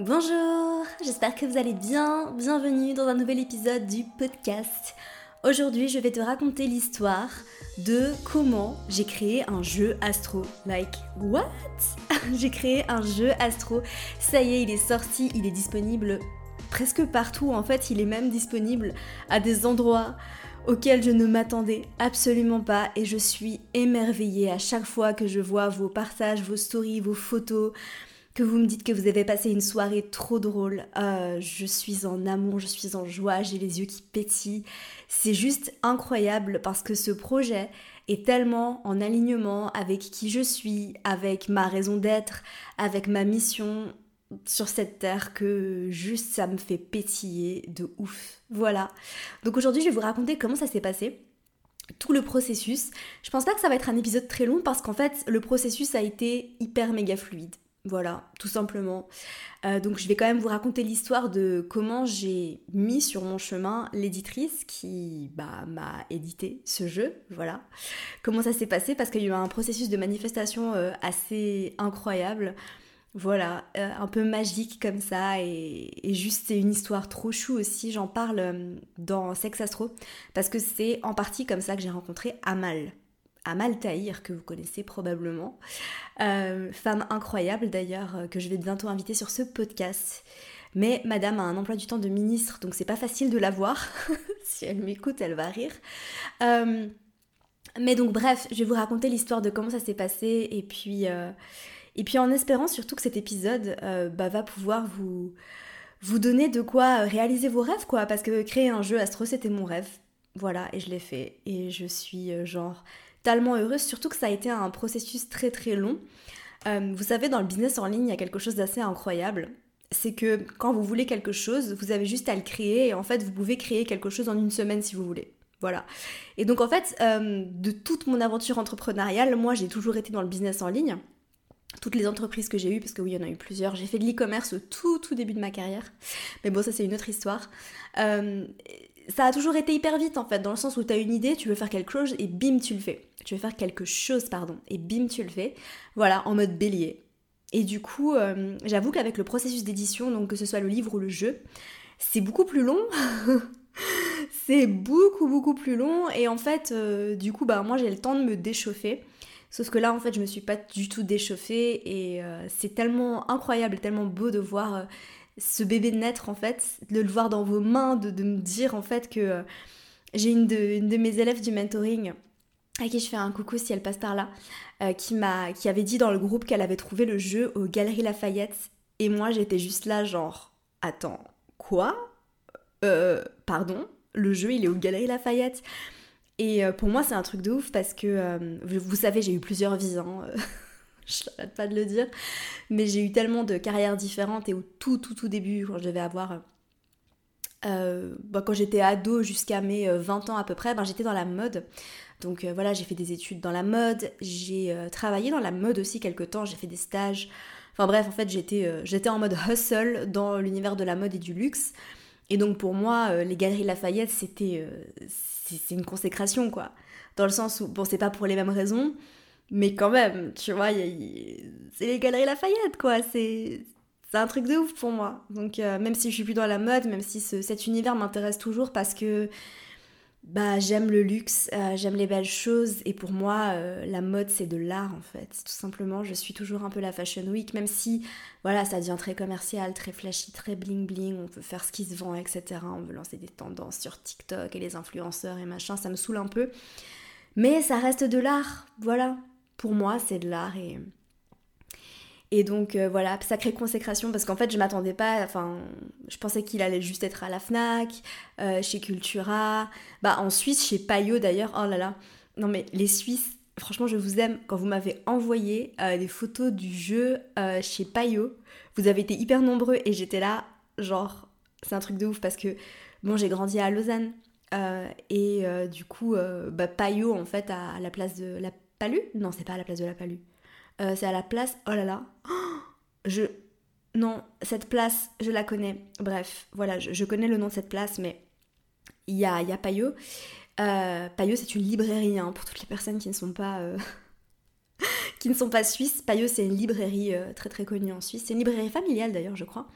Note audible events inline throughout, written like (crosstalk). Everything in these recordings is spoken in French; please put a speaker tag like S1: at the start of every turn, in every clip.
S1: Bonjour, j'espère que vous allez bien. Bienvenue dans un nouvel épisode du podcast. Aujourd'hui, je vais te raconter l'histoire de comment j'ai créé un jeu astro. Like, what? (laughs) J'ai créé un jeu astro. Ça y est, il est sorti, il est disponible presque partout. En fait, il est même disponible à des endroits auxquels je ne m'attendais absolument pas et je suis émerveillée à chaque fois que je vois vos partages, vos stories, vos photos, que vous me dites que vous avez passé une soirée trop drôle. Euh, je suis en amour, je suis en joie, j'ai les yeux qui pétillent. C'est juste incroyable parce que ce projet est tellement en alignement avec qui je suis, avec ma raison d'être, avec ma mission sur cette terre que juste ça me fait pétiller de ouf. Voilà. Donc aujourd'hui, je vais vous raconter comment ça s'est passé tout le processus. Je pense pas que ça va être un épisode très long parce qu'en fait, le processus a été hyper méga fluide. Voilà, tout simplement. Euh, donc je vais quand même vous raconter l'histoire de comment j'ai mis sur mon chemin l'éditrice qui bah, m'a édité ce jeu. Voilà. Comment ça s'est passé? Parce qu'il y a eu un processus de manifestation euh, assez incroyable. Voilà, euh, un peu magique comme ça et, juste c'est une histoire trop chou aussi. J'en parle dans Sex Astro parce que c'est en partie comme ça que j'ai rencontré Amal. Amal Tahir, que vous connaissez probablement. Euh, femme incroyable d'ailleurs, euh, que je vais bientôt inviter sur ce podcast. Mais madame a un emploi du temps de ministre, donc c'est pas facile de la voir. (laughs) si elle m'écoute, elle va rire. Euh, mais donc bref, je vais vous raconter l'histoire de comment ça s'est passé et puis, et puis en espérant surtout que cet épisode bah, va pouvoir vous, vous donner de quoi réaliser vos rêves quoi. Parce que créer un jeu Astro c'était mon rêve. Voilà, et je l'ai fait. Et je suis genre tellement heureuse, surtout que ça a été un processus très très long. Euh, vous savez, dans le business en ligne, il y a quelque chose d'assez incroyable. C'est que quand vous voulez quelque chose, vous avez juste à le créer et en fait, vous pouvez créer quelque chose en une semaine si vous voulez. Voilà. Et donc en fait, euh, de toute mon aventure entrepreneuriale, moi j'ai toujours été dans le business en ligne. Toutes les entreprises que j'ai eues, parce que oui, il y en a eu plusieurs. J'ai fait de l'e-commerce au tout tout début de ma carrière. Mais bon, ça c'est une autre histoire. Euh, ça a toujours été hyper vite en fait, dans le sens où tu as une idée, tu veux faire quelque chose et bim, tu le fais. Tu veux faire quelque chose, pardon, et bim, tu le fais. Voilà, en mode bélier. Et du coup, euh, j'avoue qu'avec le processus d'édition, donc que ce soit le livre ou le jeu, c'est beaucoup plus long. (laughs) c'est beaucoup, beaucoup plus long. Et en fait, euh, du coup, bah, moi, j'ai le temps de me déchauffer. Sauf que là, en fait, je me suis pas du tout déchauffée. Et euh, c'est tellement incroyable, tellement beau de voir ce bébé naître en fait, de le voir dans vos mains, de, me dire en fait que euh, j'ai une de, mes élèves du mentoring à qui je fais un coucou si elle passe par là, euh, qui m'a, qui avait dit dans le groupe qu'elle avait trouvé le jeu aux Galeries Lafayette. Et moi j'étais juste là genre attends quoi? Euh, pardon? Le jeu il est aux Galeries Lafayette? Et pour moi c'est un truc de ouf parce que vous savez j'ai eu plusieurs vies hein, (laughs) je n'arrête pas de le dire. Mais j'ai eu tellement de carrières différentes et au tout, tout, tout début, quand je devais avoir. Euh, bah, quand j'étais ado jusqu'à mes 20 euh, ans à peu près, ben, j'étais dans la mode. Donc euh, voilà, j'ai fait des études dans la mode, j'ai travaillé dans la mode aussi quelques temps, j'ai fait des stages. Enfin bref, en fait, j'étais j'étais en mode hustle dans l'univers de la mode et du luxe. Et donc pour moi, les galeries Lafayette, c'était c'est une consécration quoi. Dans le sens où, bon, c'est pas pour les mêmes raisons, mais quand même, tu vois, c'est les Galeries Lafayette, quoi. C'est un truc de ouf pour moi. Donc, euh, même si je suis plus dans la mode, même si cet univers m'intéresse toujours parce que bah, j'aime le luxe, euh, j'aime les belles choses, et pour moi, euh, la mode, c'est de l'art, en fait. Tout simplement, je suis toujours un peu la Fashion Week, même si, voilà, ça devient très commercial, très flashy, très bling-bling, on peut faire ce qui se vend, etc. On veut lancer des tendances sur TikTok et les influenceurs et machin, ça me saoule un peu. Mais ça reste de l'art, voilà pour moi, c'est de l'art et. Et donc euh, voilà, sacrée consécration parce qu'en fait je m'attendais pas, enfin je pensais qu'il allait juste être à la FNAC, euh, chez Cultura, bah en Suisse chez Payot d'ailleurs, oh là là, non mais les Suisses, franchement je vous aime, quand vous m'avez envoyé euh, des photos du jeu chez Payot, vous avez été hyper nombreux et j'étais là, genre c'est un truc de ouf parce que bon j'ai grandi à Lausanne et du coup bah, Payot en fait à la place de la Palu? Non, c'est pas à la place de la Palu. Euh, c'est à la place. Oh là là. (gasps) je. Non, cette place, je la connais. Bref, voilà, je, connais le nom de cette place, mais il y a, y. Euh, Payot, c'est une librairie hein, pour toutes les personnes qui ne sont pas. Euh, (laughs) qui ne sont pas suisses. Payot, c'est une librairie très très connue en Suisse. C'est une librairie familiale d'ailleurs, je crois.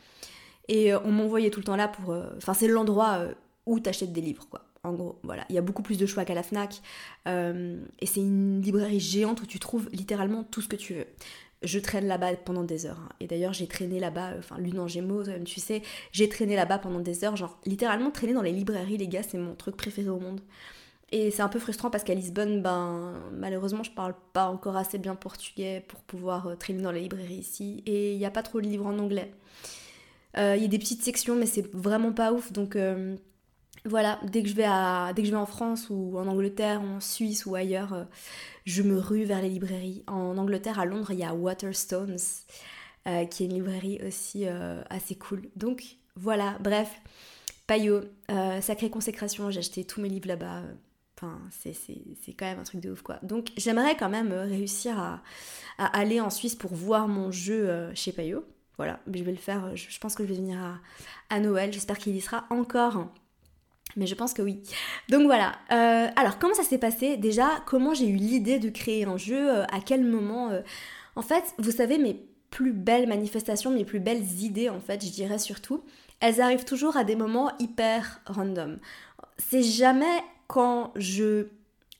S1: Et on m'envoyait tout le temps là pour. Enfin, c'est l'endroit où t'achètes des livres, quoi. En gros, voilà. Il y a beaucoup plus de choix qu'à la Fnac. et c'est une librairie géante où tu trouves littéralement tout ce que tu veux je traîne là-bas pendant des heures. Et d'ailleurs, j'ai traîné là-bas, enfin, lune en gémeaux, tu sais, j'ai traîné là-bas pendant des heures. Genre, littéralement, traîner dans les librairies, les gars, c'est mon truc préféré au monde. Et c'est un peu frustrant parce qu'à Lisbonne, ben, malheureusement, je parle pas encore assez bien portugais pour pouvoir euh, traîner dans les librairies ici. Et il n'y a pas trop de livres en anglais. Euh, il y a des petites sections, mais c'est vraiment pas ouf. Donc, euh, voilà, dès que, je vais à, dès que je vais en France ou en Angleterre, en Suisse ou ailleurs, euh, je me rue vers les librairies. En Angleterre, à Londres, il y a Waterstones, euh, qui est une librairie aussi euh, assez cool. Donc voilà, bref, Payot, sacrée consécration, j'ai acheté tous mes livres là-bas. Enfin, c'est quand même un truc de ouf quoi. Donc j'aimerais quand même réussir à, aller en Suisse pour voir mon jeu chez Payot. Voilà, je vais le faire, je, pense que je vais venir à, à Noël, j'espère qu'il y sera encore. Mais je pense que oui. Donc voilà. Euh, alors comment ça s'est passé Déjà, comment j'ai eu l'idée de créer un jeu? Euh, À quel moment euh? En fait, vous savez, mes plus belles manifestations, mes plus belles idées, en fait, je dirais surtout, elles arrivent toujours à des moments hyper random. C'est jamais quand je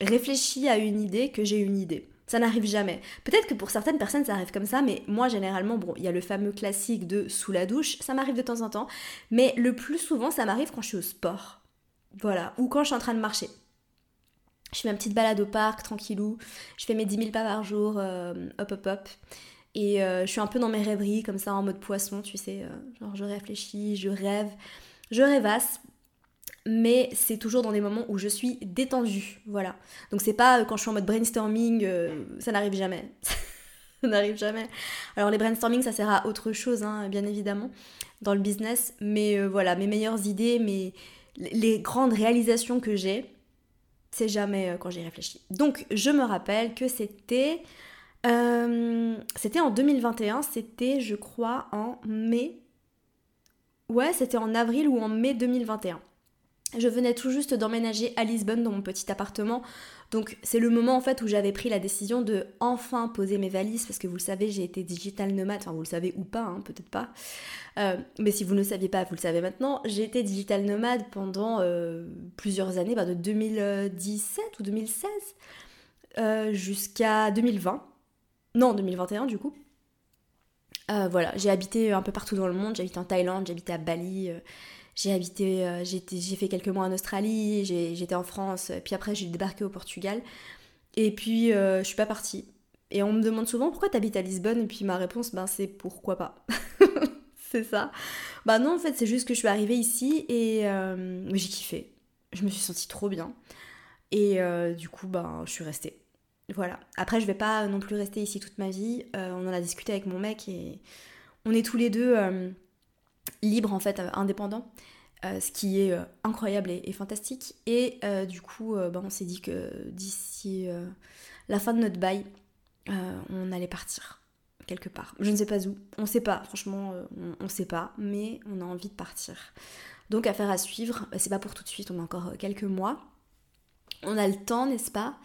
S1: réfléchis à une idée que j'ai une idée. Ça n'arrive jamais. Peut-être que pour certaines personnes ça arrive comme ça, mais moi généralement, bon, il y a le fameux classique de sous la douche, ça m'arrive de temps en temps, mais le plus souvent ça m'arrive quand je suis au sport. Voilà, ou quand je suis en train de marcher. Je fais ma petite balade au parc, tranquillou. Je fais mes 10 000 pas par jour, euh, hop hop hop. Et euh, je suis un peu dans mes rêveries, comme ça, en mode poisson, tu sais. Euh, genre, je réfléchis, je rêve, je rêvasse. Mais c'est toujours dans des moments où je suis détendue, voilà. Donc c'est pas quand je suis en mode brainstorming, ça n'arrive jamais. (laughs) ça n'arrive jamais. Alors les brainstorming, ça sert à autre chose, hein, bien évidemment, dans le business. Mais voilà, mes meilleures idées, mes les grandes réalisations que j'ai, c'est jamais euh, quand j'y réfléchis. Donc je me rappelle que c'était euh, c'était en 2021, c'était je crois en mai. Ouais, c'était en avril ou en mai 2021. Je venais tout juste d'emménager à Lisbonne dans mon petit appartement. Donc c'est le moment en fait où j'avais pris la décision de enfin poser mes valises parce que vous le savez j'ai été digital nomade, enfin vous le savez ou pas, hein, peut-être pas. Euh, mais si vous ne le saviez pas, vous le savez maintenant, j'ai été digital nomade pendant euh, plusieurs années, bah, de 2017 ou 2016 euh, jusqu'à 2020. Non, 2021 du coup. voilà, j'ai habité un peu partout dans le monde, j'ai en Thaïlande, j'ai à Bali, j'ai habité, euh, j'ai fait quelques mois en Australie, j'étais en France, puis après j'ai débarqué au Portugal. Et puis euh, je suis pas partie. Et on me demande souvent pourquoi t'habites à Lisbonne, et puis ma réponse, ben c'est pourquoi pas. (laughs) c'est ça. Bah non, en fait, c'est juste que je suis arrivée ici et euh, j'ai kiffé. Je me suis sentie trop bien. Et du coup, ben, je suis restée. Voilà. Après, je vais pas non plus rester ici toute ma vie. on en a discuté avec mon mec et on est tous les deux libre en fait, euh, indépendant. Euh, ce qui est euh, incroyable et, fantastique. Et du coup, bah, on s'est dit que d'ici la fin de notre bail, on allait partir quelque part. Je ne sais pas où, on ne sait pas, franchement, on ne sait pas, mais on a envie de partir. Donc affaire à suivre, c'est pas pour tout de suite, on a encore quelques mois. On a le temps, n'est-ce pas?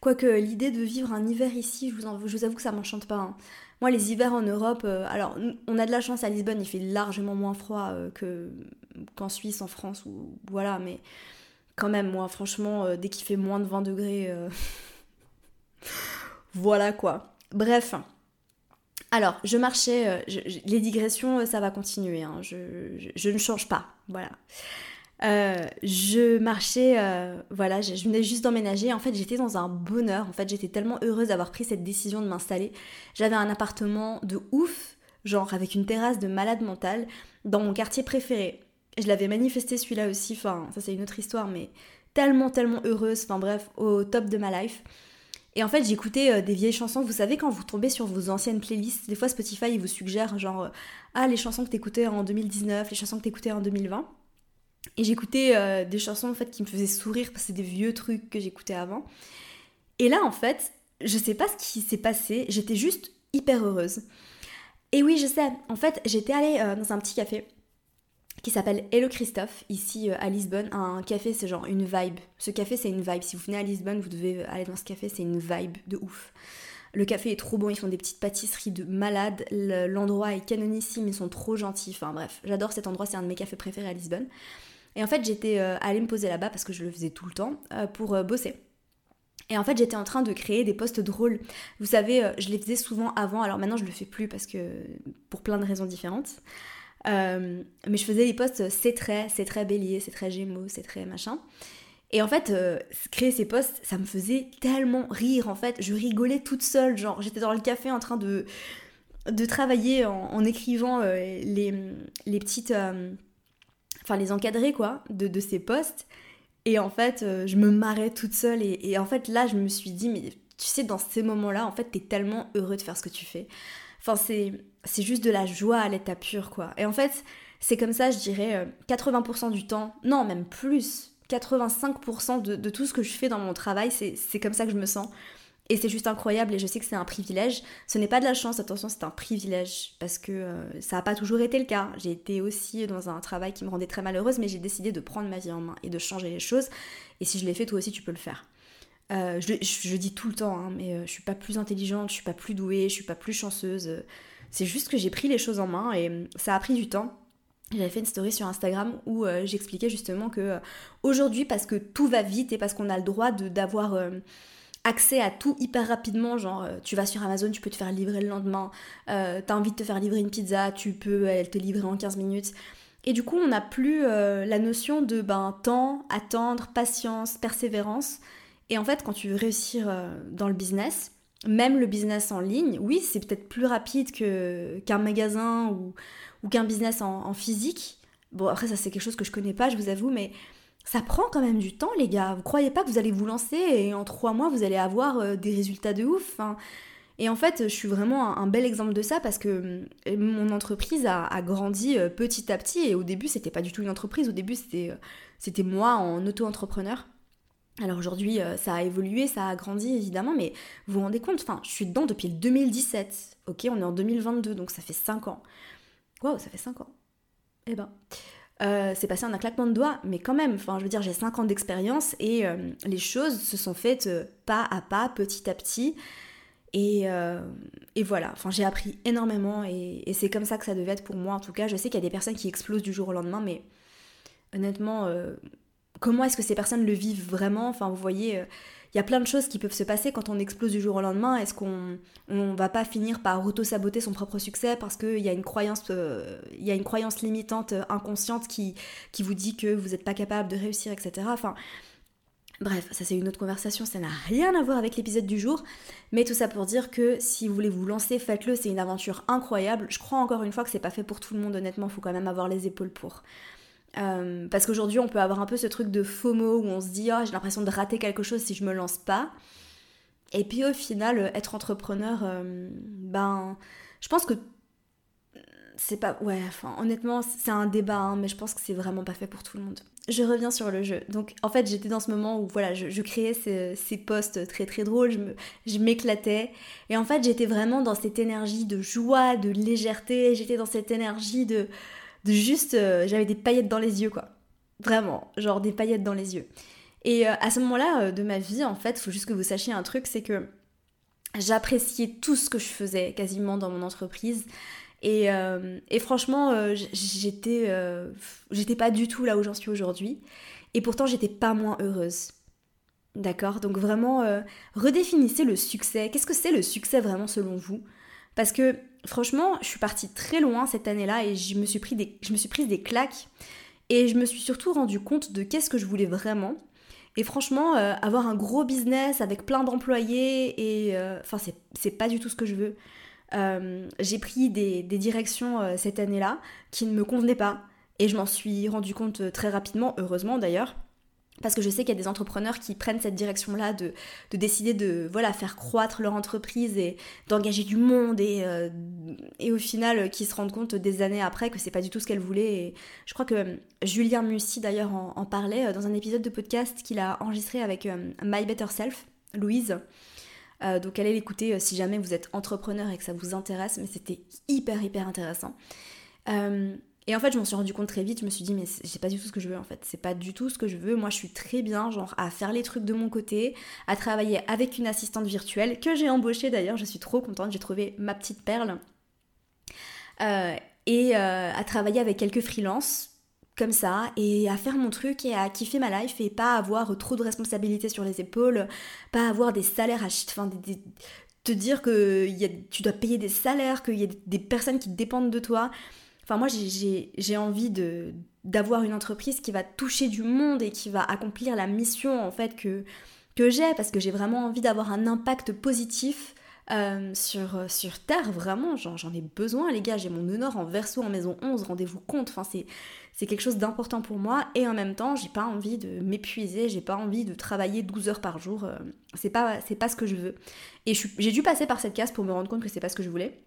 S1: Quoique l'idée de vivre un hiver ici, je vous, avoue que ça m'enchante pas. Hein. Moi, les hivers en Europe, euh, alors on a de la chance à Lisbonne, il fait largement moins froid euh, que qu'en Suisse, en France, ou voilà, mais quand même, moi, franchement, euh, dès qu'il fait moins de 20 degrés, (laughs) voilà quoi. Bref. Alors, je marchais, les digressions, ça va continuer, hein. je, ne change pas, voilà. Euh, je marchais, euh, voilà, je, venais juste d'emménager. En fait, j'étais dans un bonheur. En fait, j'étais tellement heureuse d'avoir pris cette décision de m'installer. J'avais un appartement de ouf, genre avec une terrasse de malade mentale, dans mon quartier préféré. Je l'avais manifesté celui-là aussi, enfin, ça c'est une autre histoire, mais tellement, tellement heureuse, enfin bref, au top de ma life. Et en fait, j'écoutais euh, des vieilles chansons. Vous savez, quand vous tombez sur vos anciennes playlists, des fois Spotify, vous suggère genre, ah, les chansons que t'écoutais en 2019, les chansons que t'écoutais en 2020. Et j'écoutais euh, des chansons en fait qui me faisaient sourire parce que c'est des vieux trucs que j'écoutais avant. Et là en fait, je sais pas ce qui s'est passé, j'étais juste hyper heureuse. Et oui, je sais, en fait, j'étais allée euh, dans un petit café qui s'appelle Hello Christophe, ici euh, à Lisbonne. Un café, c'est genre une vibe. Ce café, c'est une vibe. Si vous venez à Lisbonne, vous devez aller dans ce café, c'est une vibe de ouf. Le café est trop bon, ils font des petites pâtisseries de malade. L'endroit est canonissime, ils sont trop gentils. Enfin bref, j'adore cet endroit, c'est un de mes cafés préférés à Lisbonne. Et en fait, j'étais euh, allée me poser là-bas parce que je le faisais tout le temps euh, pour euh, bosser. Et en fait, j'étais en train de créer des posts drôles. Vous savez, je les faisais souvent avant, alors maintenant je le fais plus parce que pour plein de raisons différentes. mais je faisais des posts c'est très, c'est très bélier, c'est très gémeaux, c'est très machin. Et en fait, créer ces posts, ça me faisait tellement rire. En fait, je rigolais toute seule. Genre, j'étais dans le café en train de, travailler en, écrivant les, les petites enfin les encadrer quoi, de, ces postes. Et en fait, euh, je me marrais toute seule. Et, en fait, là, je me suis dit, mais tu sais, dans ces moments-là, en fait, t'es tellement heureux de faire ce que tu fais. Enfin, c'est, juste de la joie à l'état pur, quoi. Et en fait, c'est comme ça, je dirais, 80% euh, du temps, non, même plus, 85% de, de, tout ce que je fais dans mon travail, c'est, comme ça que je me sens. Et c'est juste incroyable et je sais que c'est un privilège. Ce n'est pas de la chance, attention, c'est un privilège parce que euh, ça n'a pas toujours été le cas. J'ai été aussi dans un travail qui me rendait très malheureuse, mais j'ai décidé de prendre ma vie en main et de changer les choses. Et si je l'ai fait, toi aussi, tu peux le faire. Euh, je, dis tout le temps, hein, mais euh, je suis pas plus intelligente, je suis pas plus douée, je suis pas plus chanceuse. c'est juste que j'ai pris les choses en main et ça a pris du temps. J'avais fait une story sur Instagram où j'expliquais justement que aujourd'hui, parce que tout va vite et parce qu'on a le droit d'avoir accès à tout hyper rapidement, genre euh, tu vas sur Amazon, tu peux te faire livrer le lendemain, euh, t'as envie de te faire livrer une pizza, tu peux elle te livrer en 15 minutes. Et du coup, on n'a plus euh, la notion de ben, temps, attendre, patience, persévérance. Et en fait, quand tu veux réussir dans le business, même le business en ligne, oui, c'est peut-être plus rapide qu'un magasin ou, ou qu'un business en, physique. Bon, après, ça, c'est quelque chose que je connais pas, je vous avoue, mais ça prend quand même du temps, les gars. Vous croyez pas que vous allez vous lancer et en trois mois, vous allez avoir euh, des résultats de ouf Et en fait, je suis vraiment un, bel exemple de ça parce que euh, mon entreprise a, grandi euh, petit à petit et au début, c'était pas du tout une entreprise. Au début, c'était, c'était moi en auto-entrepreneur. Alors aujourd'hui, ça a évolué, ça a grandi évidemment, mais vous vous rendez compte, enfin, je suis dedans depuis 2017. Ok, on est en 2022, donc ça fait 5 ans. Waouh, ça fait 5 ans. Eh ben. Euh, c'est passé en un claquement de doigts, mais quand même, enfin, je veux dire, j'ai 5 ans d'expérience et euh, les choses se sont faites euh, pas à pas, petit à petit. Et, voilà, enfin, j'ai appris énormément et, et c'est comme ça que ça devait être pour moi en tout cas. Je sais qu'il y a des personnes qui explosent du jour au lendemain, mais honnêtement, comment est-ce que ces personnes le vivent vraiment? Enfin, vous voyez il y a plein de choses qui peuvent se passer quand on explose du jour au lendemain. Est-ce qu'on on va pas finir par auto-saboter son propre succès parce qu'il y a une croyance, euh, une croyance limitante euh, inconsciente qui, qui vous dit que vous n'êtes pas capable de réussir, etc. Enfin, Bref, ça c'est une autre conversation, ça n'a rien à voir avec l'épisode du jour, mais tout ça pour dire que si vous voulez vous lancer, faites-le, c'est une aventure incroyable. Je crois encore une fois que c'est pas fait pour tout le monde, honnêtement, il faut quand même avoir les épaules pour. Euh, parce qu'aujourd'hui, on peut avoir un peu ce truc de FOMO où on se dit, oh, j'ai l'impression de rater quelque chose si je me lance pas. Et puis au final, être entrepreneur, euh, ben, je pense que c'est pas. Ouais, enfin, honnêtement, c'est un débat, hein, mais je pense que c'est vraiment pas fait pour tout le monde. Je reviens sur le jeu. Donc, en fait, j'étais dans ce moment où, voilà, je, créais ces, ces, posts très très drôles, je m'éclatais. Et en fait, j'étais vraiment dans cette énergie de joie, de légèreté, j'étais dans cette énergie de de juste, euh, j'avais des paillettes dans les yeux, quoi. Vraiment, genre des paillettes dans les yeux. Et euh, à ce moment-là euh, de ma vie, en fait, faut juste que vous sachiez un truc, c'est que j'appréciais tout ce que je faisais quasiment dans mon entreprise. Et, et franchement, j'étais, j'étais pas du tout là où j'en suis aujourd'hui. Et pourtant, j'étais pas moins heureuse. D'accord? Donc vraiment, redéfinissez le succès. Qu'est-ce que c'est le succès vraiment selon vous? Parce que franchement, je suis partie très loin cette année-là et je me suis pris des, je me suis prise des claques et je me suis surtout rendu compte de qu'est-ce que je voulais vraiment. Et franchement, euh, avoir un gros business avec plein d'employés et euh, enfin c'est pas du tout ce que je veux. Euh, j'ai pris des, des directions cette année-là qui ne me convenaient pas et je m'en suis rendu compte très rapidement, heureusement d'ailleurs. Parce que je sais qu'il y a des entrepreneurs qui prennent cette direction-là de, de, décider de voilà, faire croître leur entreprise et d'engager du monde et, euh, au final euh, qui se rendent compte des années après que c'est pas du tout ce qu'elles voulaient. Je crois que euh, Julien Mussy d'ailleurs en, parlait dans un épisode de podcast qu'il a enregistré avec My Better Self, Louise. donc allez l'écouter si jamais vous êtes entrepreneur et que ça vous intéresse, mais c'était hyper hyper intéressant. Et en fait, je m'en suis rendu compte très vite. Je me suis dit, mais c'est pas du tout ce que je veux en fait. C'est pas du tout ce que je veux. Moi, je suis très bien, genre, à faire les trucs de mon côté, à travailler avec une assistante virtuelle que j'ai embauchée d'ailleurs. Je suis trop contente. J'ai trouvé ma petite perle. Euh, et euh, à travailler avec quelques freelances comme ça et à faire mon truc et à kiffer ma life et pas avoir trop de responsabilités sur les épaules, pas avoir des salaires à enfin, te dire que tu dois payer des salaires, qu'il y a des personnes qui dépendent de toi. Moi, j'ai envie d'avoir une entreprise qui va toucher du monde et qui va accomplir la mission en fait que, j'ai parce que j'ai vraiment envie d'avoir un impact positif sur, euh, sur Terre, vraiment, j'en ai besoin les gars, j'ai mon honneur en verso en maison 11, rendez-vous compte, enfin c'est quelque chose d'important pour moi. Et en même temps j'ai pas envie de m'épuiser, j'ai pas envie de travailler 12 heures par jour, euh, c'est pas, pas ce que je veux. Et j'ai dû passer par cette case pour me rendre compte que c'est pas ce que je voulais.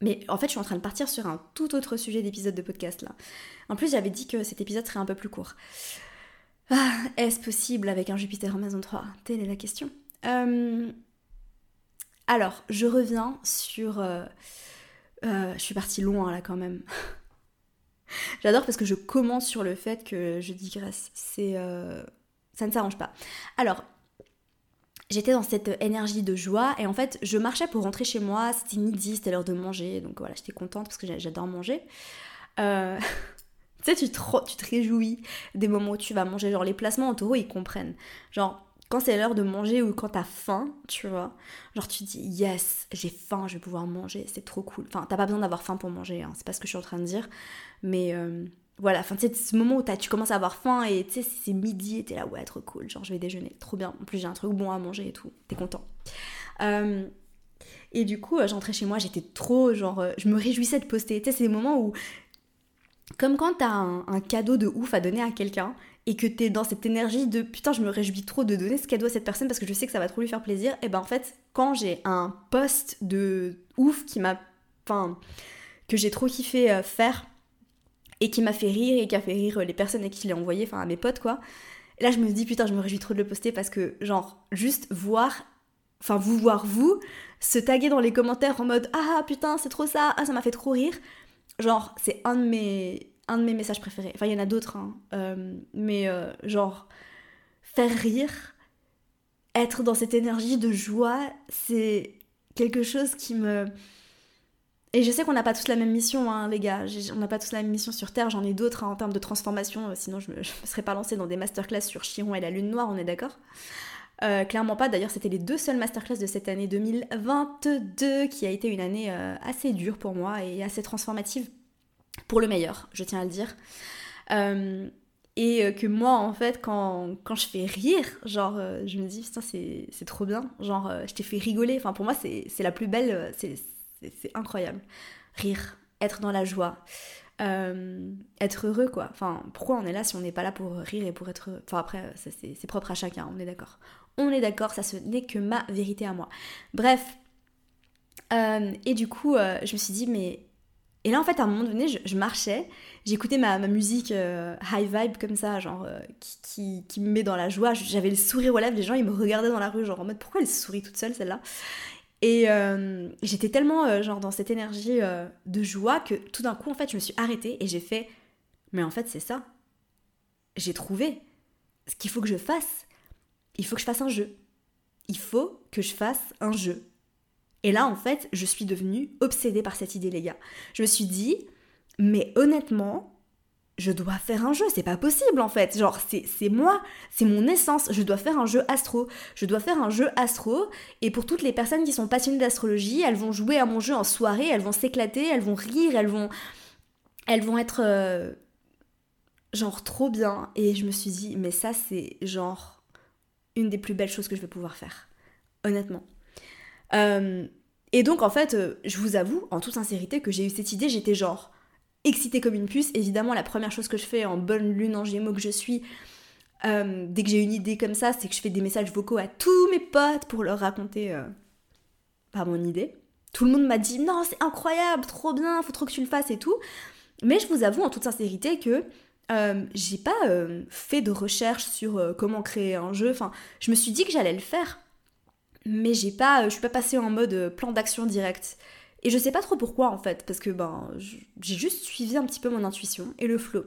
S1: Mais en fait, je suis en train de partir sur un tout autre sujet d'épisode de podcast là. En plus, j'avais dit que cet épisode serait un peu plus court. Ah, est-ce possible avec un Jupiter en maison 3 Telle est la question. Euh, alors, je reviens sur... Euh, euh, je suis partie loin là quand même. (laughs) J'adore parce que je commence sur le fait que je digresse. C'est... ça ne s'arrange pas. Alors, j'étais dans cette énergie de joie et en fait je marchais pour rentrer chez moi, c'était midi, c'était l'heure de manger, donc voilà j'étais contente parce que j'adore manger. Euh, (laughs) tu sais, tu te, réjouis des moments où tu vas manger, genre les placements en taureau ils comprennent. Genre quand c'est l'heure de manger ou quand t'as faim, tu vois, genre tu dis yes, j'ai faim, je vais pouvoir manger, c'est trop cool. Enfin, t'as pas besoin d'avoir faim pour manger, hein, c'est pas ce que je suis en train de dire, mais euh, voilà, enfin, c'est ce moment où tu commences à avoir faim et tu sais, c'est midi et t'es là, ouais, trop cool, genre je vais déjeuner, trop bien. En plus, j'ai un truc bon à manger et tout, t'es content. Euh, et du coup, euh, j'entrais chez moi, j'étais trop, genre, euh, je me réjouissais de poster. Tu sais, c'est des moments où, comme quand t'as un, cadeau de ouf à donner à quelqu'un et que t'es dans cette énergie de putain, je me réjouis trop de donner ce cadeau à cette personne parce que je sais que ça va trop lui faire plaisir, et ben en fait, quand j'ai un post de ouf qui m'a. Enfin, que j'ai trop kiffé faire et qui m'a fait rire et qui a fait rire les personnes à qui je l'ai envoyé, enfin à mes potes quoi. Et là je me dis putain je me réjouis trop de le poster parce que genre juste voir, enfin vous voir vous, se taguer dans les commentaires en mode ah putain c'est trop ça, ah ça m'a fait trop rire. Genre c'est un de mes un de mes messages préférés. Enfin il y en a d'autres hein. Euh, mais euh, genre faire rire, être dans cette énergie de joie, c'est quelque chose qui me et je sais qu'on n'a pas tous la même mission, hein, les gars. On n'a pas tous la même mission sur Terre. J'en ai d'autres hein, en termes de transformation. Euh, sinon, je ne me, serais pas lancée dans des masterclass sur Chiron et la Lune Noire, on est d'accord? Euh, Clairement pas. D'ailleurs, c'était les deux seules masterclass de cette année 2022, qui a été une année euh, assez dure pour moi et assez transformative pour le meilleur, je tiens à le dire. et que moi, en fait, quand, quand, je fais rire, genre, je me dis, putain, c'est trop bien. Genre, je t'ai fait rigoler. Enfin, pour moi, c'est la plus belle. C'est incroyable. Rire, être dans la joie, euh, être heureux quoi. Enfin, pourquoi on est là si on n'est pas là pour rire et pour être... Enfin après, c'est propre à chacun, on est d'accord. On est d'accord, ça ce n'est que ma vérité à moi. Bref. Euh, et du coup, euh, je me suis dit, mais... Et là, en fait, à un moment donné, je, marchais, j'écoutais ma, musique high vibe comme ça, genre, qui, qui, me met dans la joie. J'avais le sourire aux lèvres, les gens, ils me regardaient dans la rue, genre en mode, pourquoi elle sourit toute seule, celle-là? Et euh, j'étais tellement euh, genre dans cette énergie euh, de joie que tout d'un coup en fait je me suis arrêtée et j'ai fait mais en fait c'est ça. J'ai trouvé ce qu'il faut que je fasse. Il faut que je fasse un jeu. Il faut que je fasse un jeu. Et là en fait je suis devenue obsédée par cette idée les gars. Je me suis dit mais honnêtement je dois faire un jeu, c'est pas possible en fait. Genre, c'est moi, c'est mon essence, je dois faire un jeu astro. Je dois faire un jeu astro, et pour toutes les personnes qui sont passionnées d'astrologie, elles vont jouer à mon jeu en soirée, elles vont s'éclater, elles vont rire, elles vont, elles vont être euh, genre trop bien. Et je me suis dit, mais ça, c'est genre une des plus belles choses que je vais pouvoir faire, honnêtement. Euh, et donc, en fait, euh, je vous avoue, en toute sincérité, que j'ai eu cette idée, j'étais genre excitée comme une puce. Évidemment, la première chose que je fais en bonne lune en gémeaux que je suis, euh, dès que j'ai une idée comme ça, c'est que je fais des messages vocaux à tous mes potes pour leur raconter euh, mon idée. Tout le monde m'a dit non, c'est incroyable, trop bien, faut trop que tu le fasses et tout. Mais je vous avoue en toute sincérité que euh, j'ai pas fait de recherche sur comment créer un jeu. Enfin, je me suis dit que j'allais le faire, mais j'ai pas, je suis pas passée en mode plan d'action direct. Et je sais pas trop pourquoi en fait, parce que ben j'ai juste suivi un petit peu mon intuition et le flow.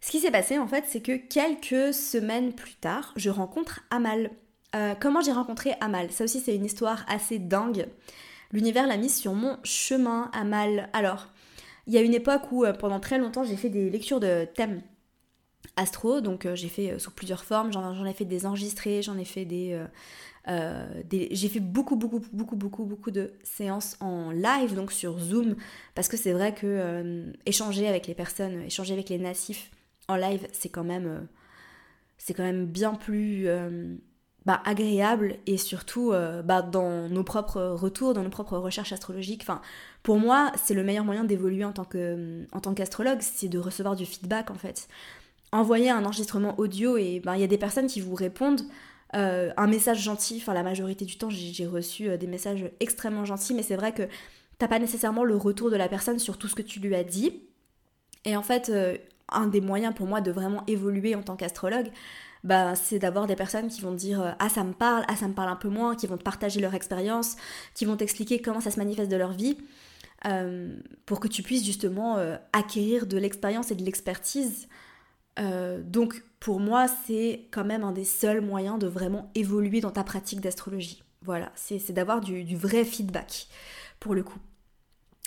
S1: Ce qui s'est passé en fait, c'est que quelques semaines plus tard, je rencontre Amal. Euh, comment j'ai rencontré Amal? Ça aussi c'est une histoire assez dingue. L'univers l'a mise sur mon chemin, Amal. Alors, il y a une époque où euh, pendant très longtemps j'ai fait des lectures de thèmes astro, donc euh, j'ai fait sous plusieurs formes, j'en ai fait des enregistrés, j'en ai fait des, euh, j'ai fait beaucoup, beaucoup, beaucoup, beaucoup, beaucoup de séances en live, donc sur Zoom, parce que c'est vrai que euh, échanger avec les personnes, échanger avec les natifs en live, c'est quand même, euh, c'est quand même bien plus bah, agréable et surtout bah, dans nos propres retours, dans nos propres recherches astrologiques. Enfin, pour moi, c'est le meilleur moyen d'évoluer en tant que, en qu'astrologue, c'est de recevoir du feedback en fait. Envoyer un enregistrement audio et ben, il y a des personnes qui vous répondent euh, un message gentil. Enfin, la majorité du temps, j'ai reçu euh, des messages extrêmement gentils, mais c'est vrai que t'as pas nécessairement le retour de la personne sur tout ce que tu lui as dit. Et en fait, euh, un des moyens pour moi de vraiment évoluer en tant qu'astrologue, bah, c'est d'avoir des personnes qui vont te dire ah ça me parle, ah ça me parle un peu moins, qui vont te partager leur expérience, qui vont t'expliquer comment ça se manifeste de leur vie, pour que tu puisses justement acquérir de l'expérience et de l'expertise donc pour moi, c'est quand même un des seuls moyens de vraiment évoluer dans ta pratique d'astrologie. Voilà, c'est d'avoir du, vrai feedback pour le coup.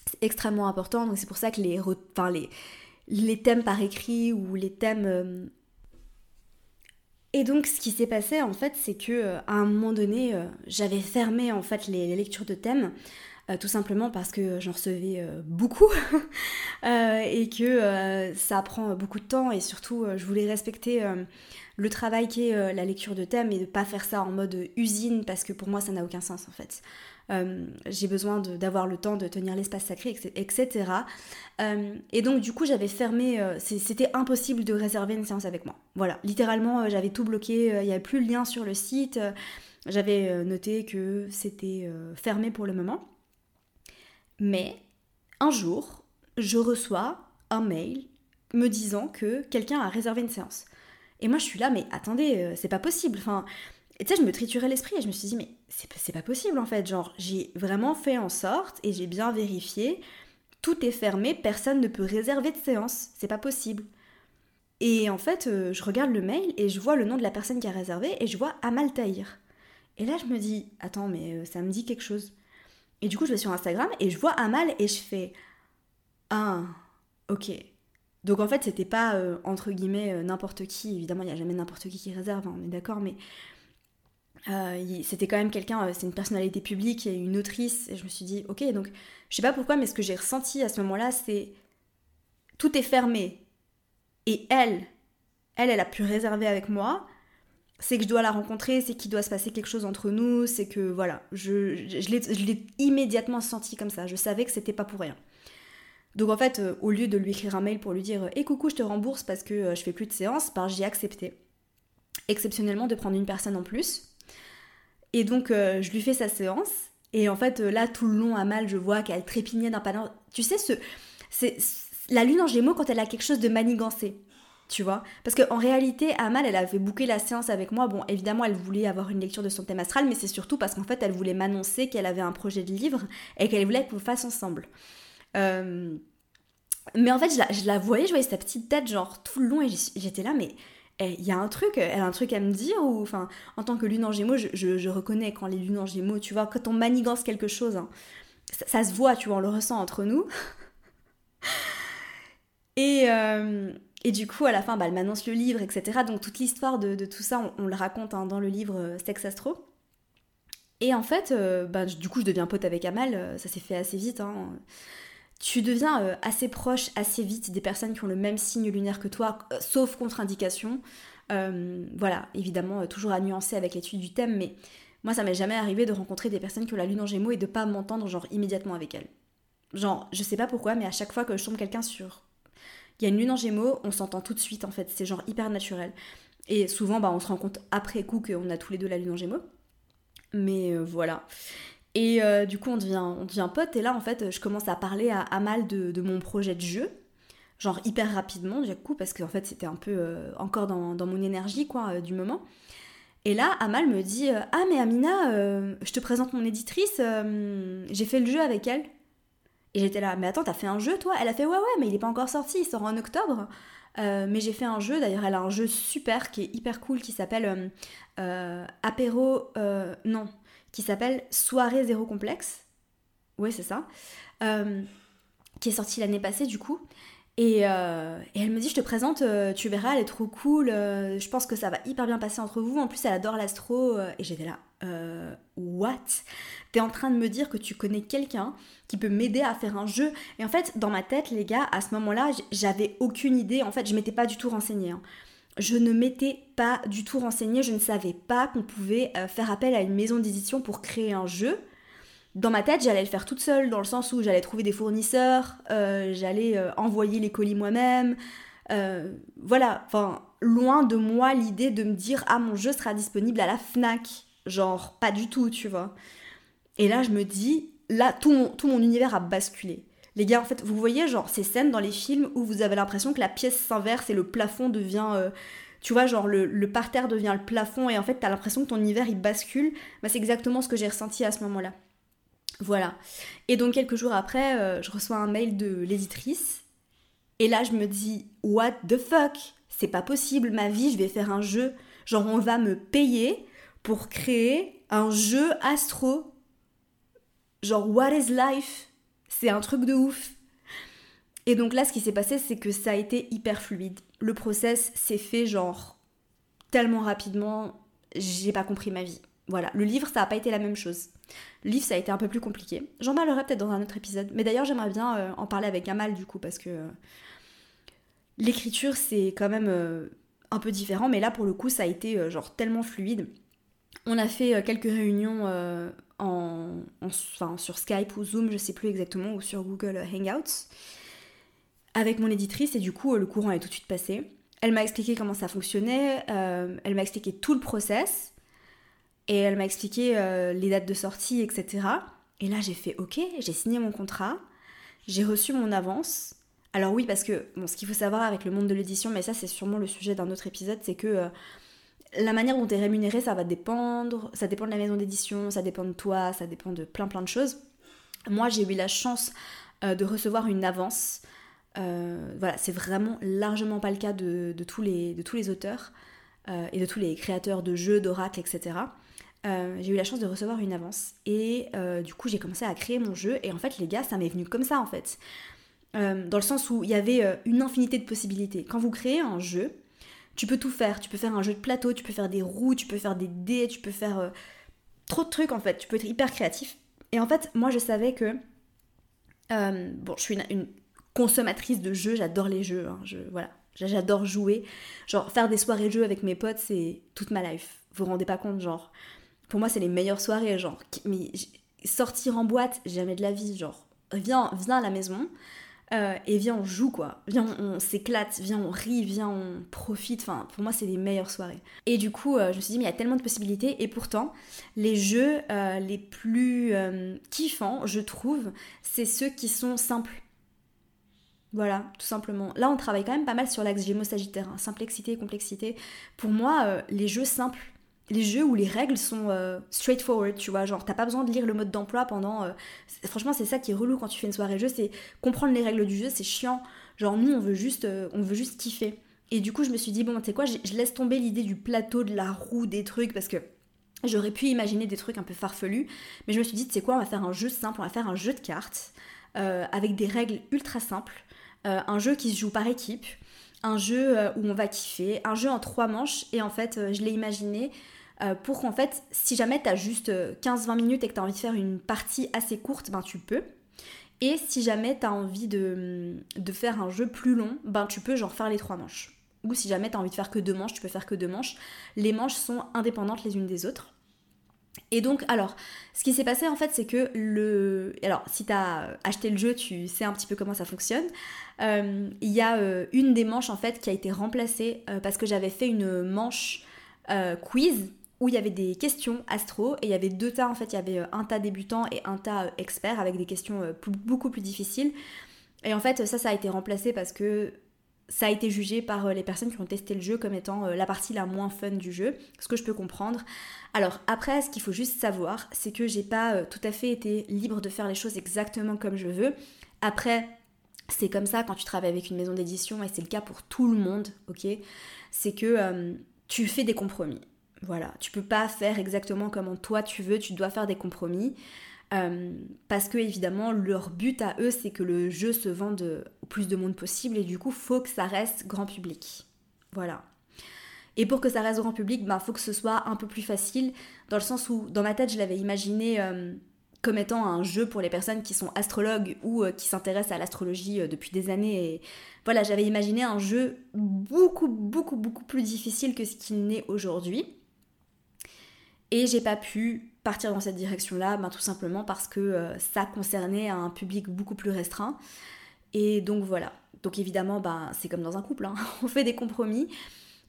S1: C'est extrêmement important, donc c'est pour ça que les, enfin, les, les thèmes par écrit ou les thèmes... Euh, et donc ce qui s'est passé en fait, c'est que euh, à un moment donné, j'avais fermé en fait les lectures de thèmes euh, tout simplement parce que j'en recevais euh, beaucoup (laughs) euh, et que ça prend beaucoup de temps et surtout je voulais respecter le travail qui est la lecture de thème et de pas faire ça en mode usine parce que pour moi ça n'a aucun sens en fait. j'ai besoin d'avoir le temps de tenir l'espace sacré, etc. et donc du coup j'avais fermé, c'était impossible de réserver une séance avec moi. Voilà, littéralement j'avais tout bloqué, il n'y avait plus le lien sur le site, j'avais noté que c'était fermé pour le moment. Mais un jour, je reçois un mail me disant que quelqu'un a réservé une séance. Et moi, je suis là, mais attendez, euh, c'est pas possible. Enfin, tu sais, je me triturais l'esprit et je me suis dit, mais c'est pas possible en fait. Genre, j'ai vraiment fait en sorte et j'ai bien vérifié. Tout est fermé, personne ne peut réserver de séance. C'est pas possible. Et en fait, euh, je regarde le mail et je vois le nom de la personne qui a réservé et je vois Amal Tahir. Et là, je me dis, attends, mais euh, ça me dit quelque chose. Et du coup, je vais sur Instagram et je vois Amal et je fais Ah, ok. Donc en fait, c'était pas euh, entre guillemets euh, n'importe qui. Évidemment, il n'y a jamais n'importe qui qui réserve, hein, on est d'accord, mais euh, c'était quand même quelqu'un, c'est une personnalité publique et une autrice. Et je me suis dit, ok, donc je sais pas pourquoi, mais ce que j'ai ressenti à ce moment-là, c'est tout est fermé. Et elle, elle, elle a pu réserver avec moi c'est que je dois la rencontrer, c'est qu'il doit se passer quelque chose entre nous, c'est que voilà, je, l'ai immédiatement senti comme ça, je savais que c'était pas pour rien. Donc en fait, euh, au lieu de lui écrire un mail pour lui dire "Eh coucou, je te rembourse parce que euh, je fais plus de séance", ben, j'ai accepté exceptionnellement de prendre une personne en plus. Et donc euh, je lui fais sa séance et en fait là tout le long à mal, je vois qu'elle trépignait d'un panneau. Tu sais ce c'est la lune en Gémeaux quand elle a quelque chose de manigancé tu vois Parce qu'en réalité, Amal, elle avait booké la séance avec moi. Bon, évidemment, elle voulait avoir une lecture de son thème astral, mais c'est surtout parce qu'en fait, elle voulait m'annoncer qu'elle avait un projet de livre et qu'elle voulait qu'on le fasse ensemble. Euh, mais en fait, je la, voyais, je voyais sa petite tête, genre, tout le long, et j'étais là, mais eh, il y a un truc, elle a un truc à me dire, ou enfin, en tant que lune en gémeaux, je, reconnais quand les lunes en gémeaux, tu vois, quand on manigance quelque chose, hein, ça, se voit, tu vois, on le ressent entre nous. (laughs) et, euh, et du coup, à la fin, bah, elle m'annonce le livre, etc. Donc toute l'histoire de, tout ça, on, le raconte hein, dans le livre euh, Sex Astro. Et en fait, euh, bah, du coup, je deviens pote avec Amal, euh, ça s'est fait assez vite. Hein. Tu deviens assez proche assez vite des personnes qui ont le même signe lunaire que toi, sauf contre-indication. voilà, évidemment, toujours à nuancer avec l'étude du thème, mais moi, ça m'est jamais arrivé de rencontrer des personnes qui ont la lune en gémeaux et de pas m'entendre, genre, immédiatement avec elles. Genre, je sais pas pourquoi, mais à chaque fois que je tombe quelqu'un sur il y a une lune en gémeaux, on s'entend tout de suite en fait, c'est genre hyper naturel. Et souvent, bah, on se rend compte après coup qu'on a tous les deux la lune en gémeaux. Mais euh, voilà. Et euh, du coup, on devient, on. Et là, en fait, je commence à parler à Amal de, mon projet de jeu. Genre hyper rapidement, du coup, parce qu'en fait, c'était un peu euh, encore dans, dans, mon énergie, quoi, du moment. Et là, Amal me dit Ah, mais Amina, je te présente mon éditrice, j'ai fait le jeu avec elle. Et j'étais là, mais attends, t'as fait un jeu toi? Elle a fait Ouais, ouais, mais il est pas encore sorti, il sort en octobre. mais j'ai fait un jeu, d'ailleurs, elle a un jeu super qui est hyper cool qui s'appelle Apéro. non, qui s'appelle Soirée zéro complexe. Ouais, c'est ça. qui est sorti l'année passée du coup. Euh, et, elle me dit, je te présente, euh, tu verras, elle est trop cool, euh, je pense que ça va hyper bien passer entre vous. En plus, elle adore l'astro. et j'étais là, what? T'es en train de me dire que tu connais quelqu'un qui peut m'aider à faire un jeu Et en fait, dans ma tête, les gars, à ce moment-là, j'avais aucune idée. En fait, je m'étais pas du tout renseignée. Hein. Je ne m'étais pas du tout renseignée. Je ne savais pas qu'on pouvait faire appel à une maison d'édition pour créer un jeu dans ma tête, j'allais le faire toute seule, dans le sens où j'allais trouver des fournisseurs, euh, j'allais euh, envoyer les colis moi-même. Euh, voilà, loin de moi l'idée de me dire ah mon jeu sera disponible à la Fnac. Genre, pas du tout, tu vois. Et là, je me dis, là, tout mon, tout mon univers a basculé. Les gars, en fait, vous voyez, genre, ces scènes dans les films où vous avez l'impression que la pièce s'inverse et le plafond devient. tu vois, genre, le, le, parterre devient le plafond et en fait, t'as l'impression que ton univers il bascule. Bah, c'est exactement ce que j'ai ressenti à ce moment-là. Voilà. Et donc quelques jours après, euh, je reçois un mail de l'éditrice. Et là, je me dis, what the fuck? C'est pas possible, ma vie, je vais faire un jeu. Genre, on va me payer pour créer un jeu astro. Genre, what is life? C'est un truc de ouf. Et donc là, ce qui s'est passé, c'est que ça a été hyper fluide. Le process s'est fait genre tellement rapidement, j'ai pas compris ma vie. Voilà, le livre, ça n'a pas été la même chose. Le livre, ça a été un peu plus compliqué. J'en parlerai peut-être dans un autre épisode. Mais d'ailleurs, j'aimerais bien euh, en parler avec Amal, du coup, parce que euh, l'écriture, c'est quand même euh, un peu différent. Mais là, pour le coup, ça a été genre tellement fluide. On a fait quelques réunions enfin, sur Skype ou Zoom, je sais plus exactement, ou sur Google Hangouts, avec mon éditrice, et du coup, le courant est tout de suite passé. Elle m'a expliqué comment ça fonctionnait, elle m'a expliqué tout le process. Et elle m'a expliqué euh, les dates de sortie, etc. Et là, j'ai fait OK, j'ai signé mon contrat, j'ai reçu mon avance. Alors oui, parce que ce qu'il faut savoir avec le monde de l'édition, mais ça c'est sûrement le sujet d'un autre épisode, c'est que euh, la manière dont tu es rémunéré, ça va dépendre. Ça dépend de la maison d'édition, ça dépend de toi, ça dépend de plein plein de choses. Moi, j'ai eu la chance euh, de recevoir une avance. voilà, c'est vraiment largement pas le cas de, tous, les, auteurs et de tous les créateurs de jeux, d'oracles, etc. Euh, j'ai eu la chance de recevoir une avance et euh, du coup j'ai commencé à créer mon jeu et en fait les gars ça m'est venu comme ça en fait euh, dans le sens où il y avait une infinité de possibilités quand vous créez un jeu tu peux tout faire. Tu peux faire un jeu de plateau tu peux faire des roues tu peux faire des dés tu peux faire trop de trucs en fait. Tu peux être hyper créatif. Et en fait moi je savais que bon je suis une, consommatrice de jeux. J'adore les jeux hein, je, voilà. J'adore jouer. Genre faire des soirées jeux avec mes potes c'est toute ma life. Vous vous rendez pas compte genre. Pour moi, c'est les meilleures soirées, genre. Mais sortir en boîte, jamais de la vie, genre. Viens, viens à la maison euh, et viens, on joue, quoi. Viens, on, s'éclate, viens, on rit, viens, on profite. Enfin, pour moi, c'est les meilleures soirées. Et du coup, euh, je me suis dit, mais il y a tellement de possibilités. Et pourtant, les jeux euh, les plus kiffants, je trouve, c'est ceux qui sont simples. Voilà, tout simplement. Là, on travaille quand même pas mal sur l'axe Gémeaux-Sagittaire, hein. simplexité et complexité. Pour moi, les jeux simples, les jeux où les règles sont euh, straightforward, tu vois, genre t'as pas besoin de lire le mode d'emploi pendant... Euh, franchement c'est ça qui est relou quand tu fais une soirée jeu, c'est comprendre les règles du jeu, c'est chiant. Genre nous on veut juste, euh, on veut juste kiffer. Et du coup je me suis dit, bon tu sais quoi, je, laisse tomber l'idée du plateau, de la roue, des trucs, parce que j'aurais pu imaginer des trucs un peu farfelus, mais je me suis dit, tu sais quoi, on va faire un jeu simple, on va faire un jeu de cartes, avec des règles ultra simples, un jeu qui se joue par équipe, un jeu où on va kiffer, un jeu en trois manches, et en fait je l'ai imaginé euh, pour qu'en fait, si jamais tu as juste 15-20 euh, minutes et que tu as envie de faire une partie assez courte, ben tu peux. Et si jamais tu as envie de, de, faire un jeu plus long, ben tu peux genre faire les trois manches. Ou si jamais tu as envie de faire que deux manches, tu peux faire que deux manches. Les manches sont indépendantes les unes des autres. Et donc, alors, ce qui s'est passé en fait, c'est que le. Alors, si tu as acheté le jeu, tu sais un petit peu comment ça fonctionne. Euh, il y a une des manches en fait qui a été remplacée parce que j'avais fait une manche quiz où il y avait des questions astro et il y avait deux tas en fait, il y avait euh, un tas débutant et un tas euh, expert avec des questions euh, beaucoup plus difficiles. Et en fait ça ça a été remplacé parce que ça a été jugé par les personnes qui ont testé le jeu comme étant la partie la moins fun du jeu, ce que je peux comprendre. Alors après, ce qu'il faut juste savoir, c'est que j'ai pas tout à fait été libre de faire les choses exactement comme je veux. Après, c'est comme ça quand tu travailles avec une maison d'édition, et c'est le cas pour tout le monde, ok? C'est que euh, tu fais des compromis. Voilà, tu peux pas faire exactement comme toi tu veux, tu dois faire des compromis. Euh, parce que évidemment leur but à eux c'est que le jeu se vende au plus de monde possible et du coup faut que ça reste grand public. Voilà. Et pour que ça reste grand public, il ben, faut que ce soit un peu plus facile, dans le sens où dans ma tête je l'avais imaginé euh, comme étant un jeu pour les personnes qui sont astrologues ou euh, qui s'intéressent à l'astrologie depuis des années. Voilà, j'avais imaginé un jeu beaucoup, beaucoup, beaucoup plus difficile que ce qu'il n'est aujourd'hui. Et j'ai pas pu partir dans cette direction-là, ben, tout simplement parce que euh, ça concernait un public beaucoup plus restreint. Et donc voilà. Donc évidemment, ben, c'est comme dans un couple, hein. (laughs) on fait des compromis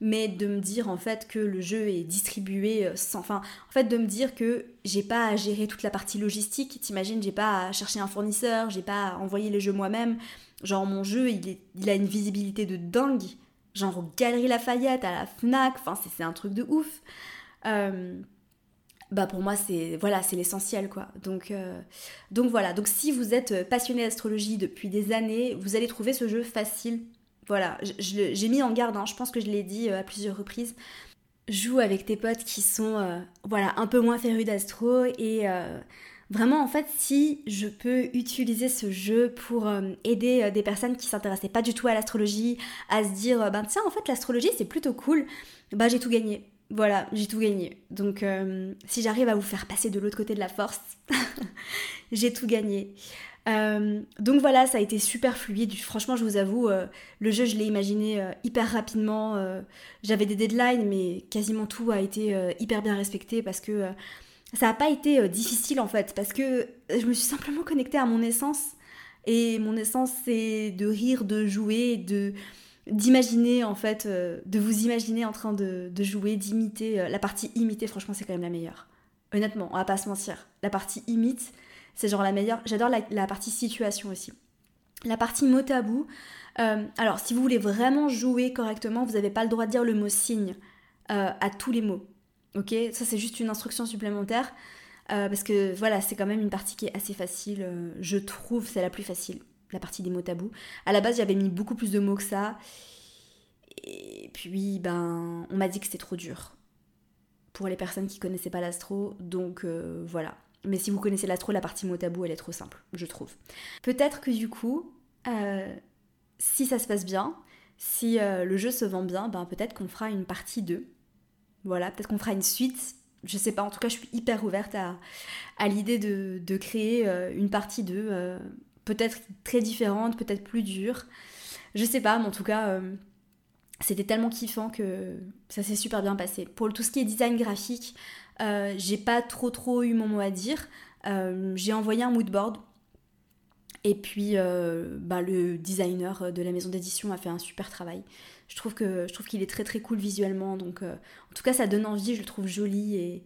S1: mais de me dire en fait que le jeu est distribué euh, sans fin. En fait, de me dire que j'ai pas à gérer toute la partie logistique. T'imagines, j'ai pas à chercher un fournisseur, j'ai pas à envoyer les jeux moi-même. Genre, mon jeu, il, il a une visibilité de dingue. Genre, aux Galeries Lafayette, à la Fnac, enfin, c'est un truc de ouf. Euh, bah pour moi c'est voilà c'est l'essentiel quoi donc euh, donc voilà donc si vous êtes passionné d'astrologie depuis des années vous allez trouver ce jeu facile voilà, j'ai mis en garde, hein. je pense que je l'ai dit euh, à plusieurs reprises. Joue avec tes potes qui sont euh, voilà, un peu moins férus d'astro et euh, vraiment en fait si je peux utiliser ce jeu pour aider des personnes qui s'intéressaient pas du tout à l'astrologie à se dire ben tiens en fait l'astrologie c'est plutôt cool, bah j'ai tout gagné. Voilà, j'ai tout gagné. Donc si j'arrive à vous faire passer de l'autre côté de la force, (laughs) j'ai tout gagné. Euh, donc voilà, ça a été super fluide. Franchement, je vous avoue, euh, le jeu, je l'ai imaginé euh, hyper rapidement. J'avais des deadlines, mais quasiment tout a été hyper bien respecté parce que ça n'a pas été difficile en fait. Parce que je me suis simplement connectée à mon essence. Et mon essence, c'est de rire, de jouer, de d'imaginer en fait, de vous imaginer en train de, jouer, d'imiter. La partie imitée, franchement, c'est quand même la meilleure. Honnêtement, on va pas se mentir. La partie imite, c'est genre la meilleure. J'adore la, partie situation aussi. La partie mot tabou. Euh, alors, si vous voulez vraiment jouer correctement, vous n'avez pas le droit de dire le mot signe euh, à tous les mots. Ok? Ça, c'est juste une instruction supplémentaire. Euh, parce que voilà, c'est quand même une partie qui est assez facile. je trouve c'est la plus facile, la partie des mots tabous. À la base, j'avais mis beaucoup plus de mots que ça. Et puis, ben, on m'a dit que c'était trop dur pour les personnes qui connaissaient pas l'astro. Donc voilà. Mais si vous connaissez l'astro, la partie mot tabou, elle est trop simple, je trouve. Peut-être que du coup, euh, si ça se passe bien, si euh, le jeu se vend bien, ben peut-être qu'on fera une partie 2. Voilà, peut-être qu'on fera une suite. Je sais pas, en tout cas, je suis hyper ouverte à, l'idée de, de, créer euh, une partie 2. Peut-être très différente, peut-être plus dure. Je sais pas, mais en tout cas, c'était tellement kiffant que ça s'est super bien passé. Pour tout ce qui est design graphique, euh, j'ai pas trop trop eu mon mot à dire. Euh, j'ai envoyé un moodboard et puis euh, bah, le designer de la maison d'édition a fait un super travail. Je trouve que je trouve qu'il est très très cool visuellement. Donc en tout cas ça donne envie, je le trouve joli et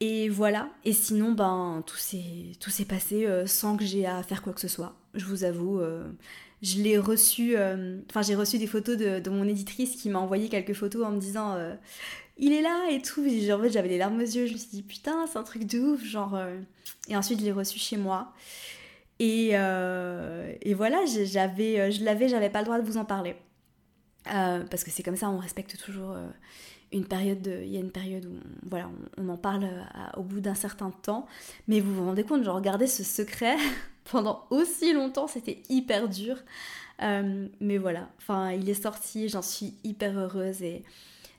S1: et voilà. Et sinon ben tout s'est passé sans que j'ai à faire quoi que ce soit. Je vous avoue. je l'ai reçu, enfin j'ai reçu des photos de, mon éditrice qui m'a envoyé quelques photos en me disant il est là et tout. En fait, j'avais les larmes aux yeux. Je me suis dit, putain, c'est un truc de ouf. Genre, euh. Et ensuite, je l'ai reçu chez moi. Et, euh, et voilà, euh, je l'avais, j'avais pas le droit de vous en parler. parce que c'est comme ça, on respecte toujours une période. Il y a une période où on, voilà, on, en parle au bout d'un certain temps. Mais vous vous rendez compte, genre, garder ce secret (laughs) pendant aussi longtemps, c'était hyper dur. mais voilà, enfin, il est sorti, j'en suis hyper heureuse et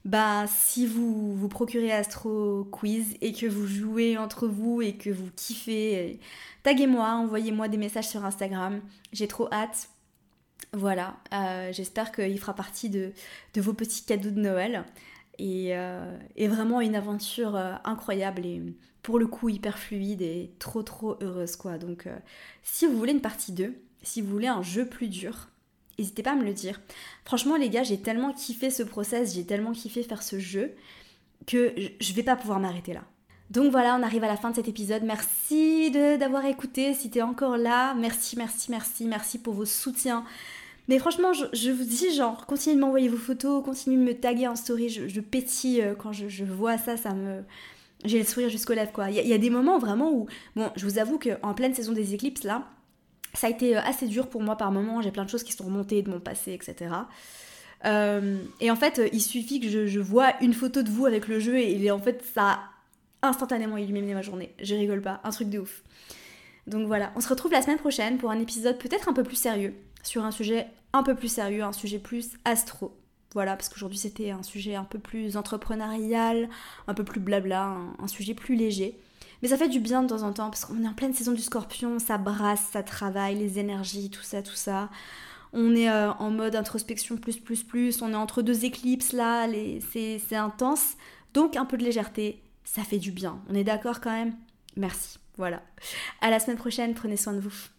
S1: bah si vous vous procurez Astro Quiz et que vous jouez entre vous et que vous kiffez, taguez-moi, envoyez-moi des messages sur Instagram. J'ai trop hâte. Voilà, euh, j'espère qu'il fera partie de, vos petits cadeaux de Noël. Et, euh, vraiment une aventure euh, incroyable et pour le coup hyper fluide et trop trop heureuse quoi. Donc si vous voulez une partie 2, si vous voulez un jeu plus dur, N'hésitez pas à me le dire. Franchement, les gars, j'ai tellement kiffé ce process, j'ai tellement kiffé faire ce jeu que je vais pas pouvoir m'arrêter là. Donc voilà, on arrive à la fin de cet épisode. Merci d'avoir écouté. Si t'es encore là, merci, merci, merci, merci pour vos soutiens. Mais franchement, je, vous dis, genre, continuez de m'envoyer vos photos, continuez de me taguer en story. Je, pétille euh, quand je, vois ça, ça me. J'ai le sourire jusqu'aux lèvres, quoi. Il y, a des moments vraiment où. Bon, je vous avoue qu'en pleine saison des éclipses, là, ça a été euh, assez dur pour moi par moments. J'ai plein de choses qui sont remontées de mon passé, etc. Euh, et en fait, il suffit que je, vois une photo de vous avec le jeu et, en fait, ça a instantanément illuminé ma journée. Je rigole pas, un truc de ouf. Donc voilà, on se retrouve la semaine prochaine pour un épisode peut-être un peu plus sérieux, sur un sujet un peu plus sérieux, un sujet plus astro. Voilà, parce qu'aujourd'hui c'était un sujet un peu plus entrepreneurial, un peu plus blabla, un, sujet plus léger. Mais ça fait du bien de temps en temps, parce qu'on est en pleine saison du scorpion, ça brasse, ça travaille, les énergies, tout ça, tout ça. On est euh, en mode introspection plus, plus, plus, on est entre deux éclipses là, c'est intense. Donc un peu de légèreté, ça fait du bien. On est d'accord quand même? Merci. Voilà. À la semaine prochaine, prenez soin de vous.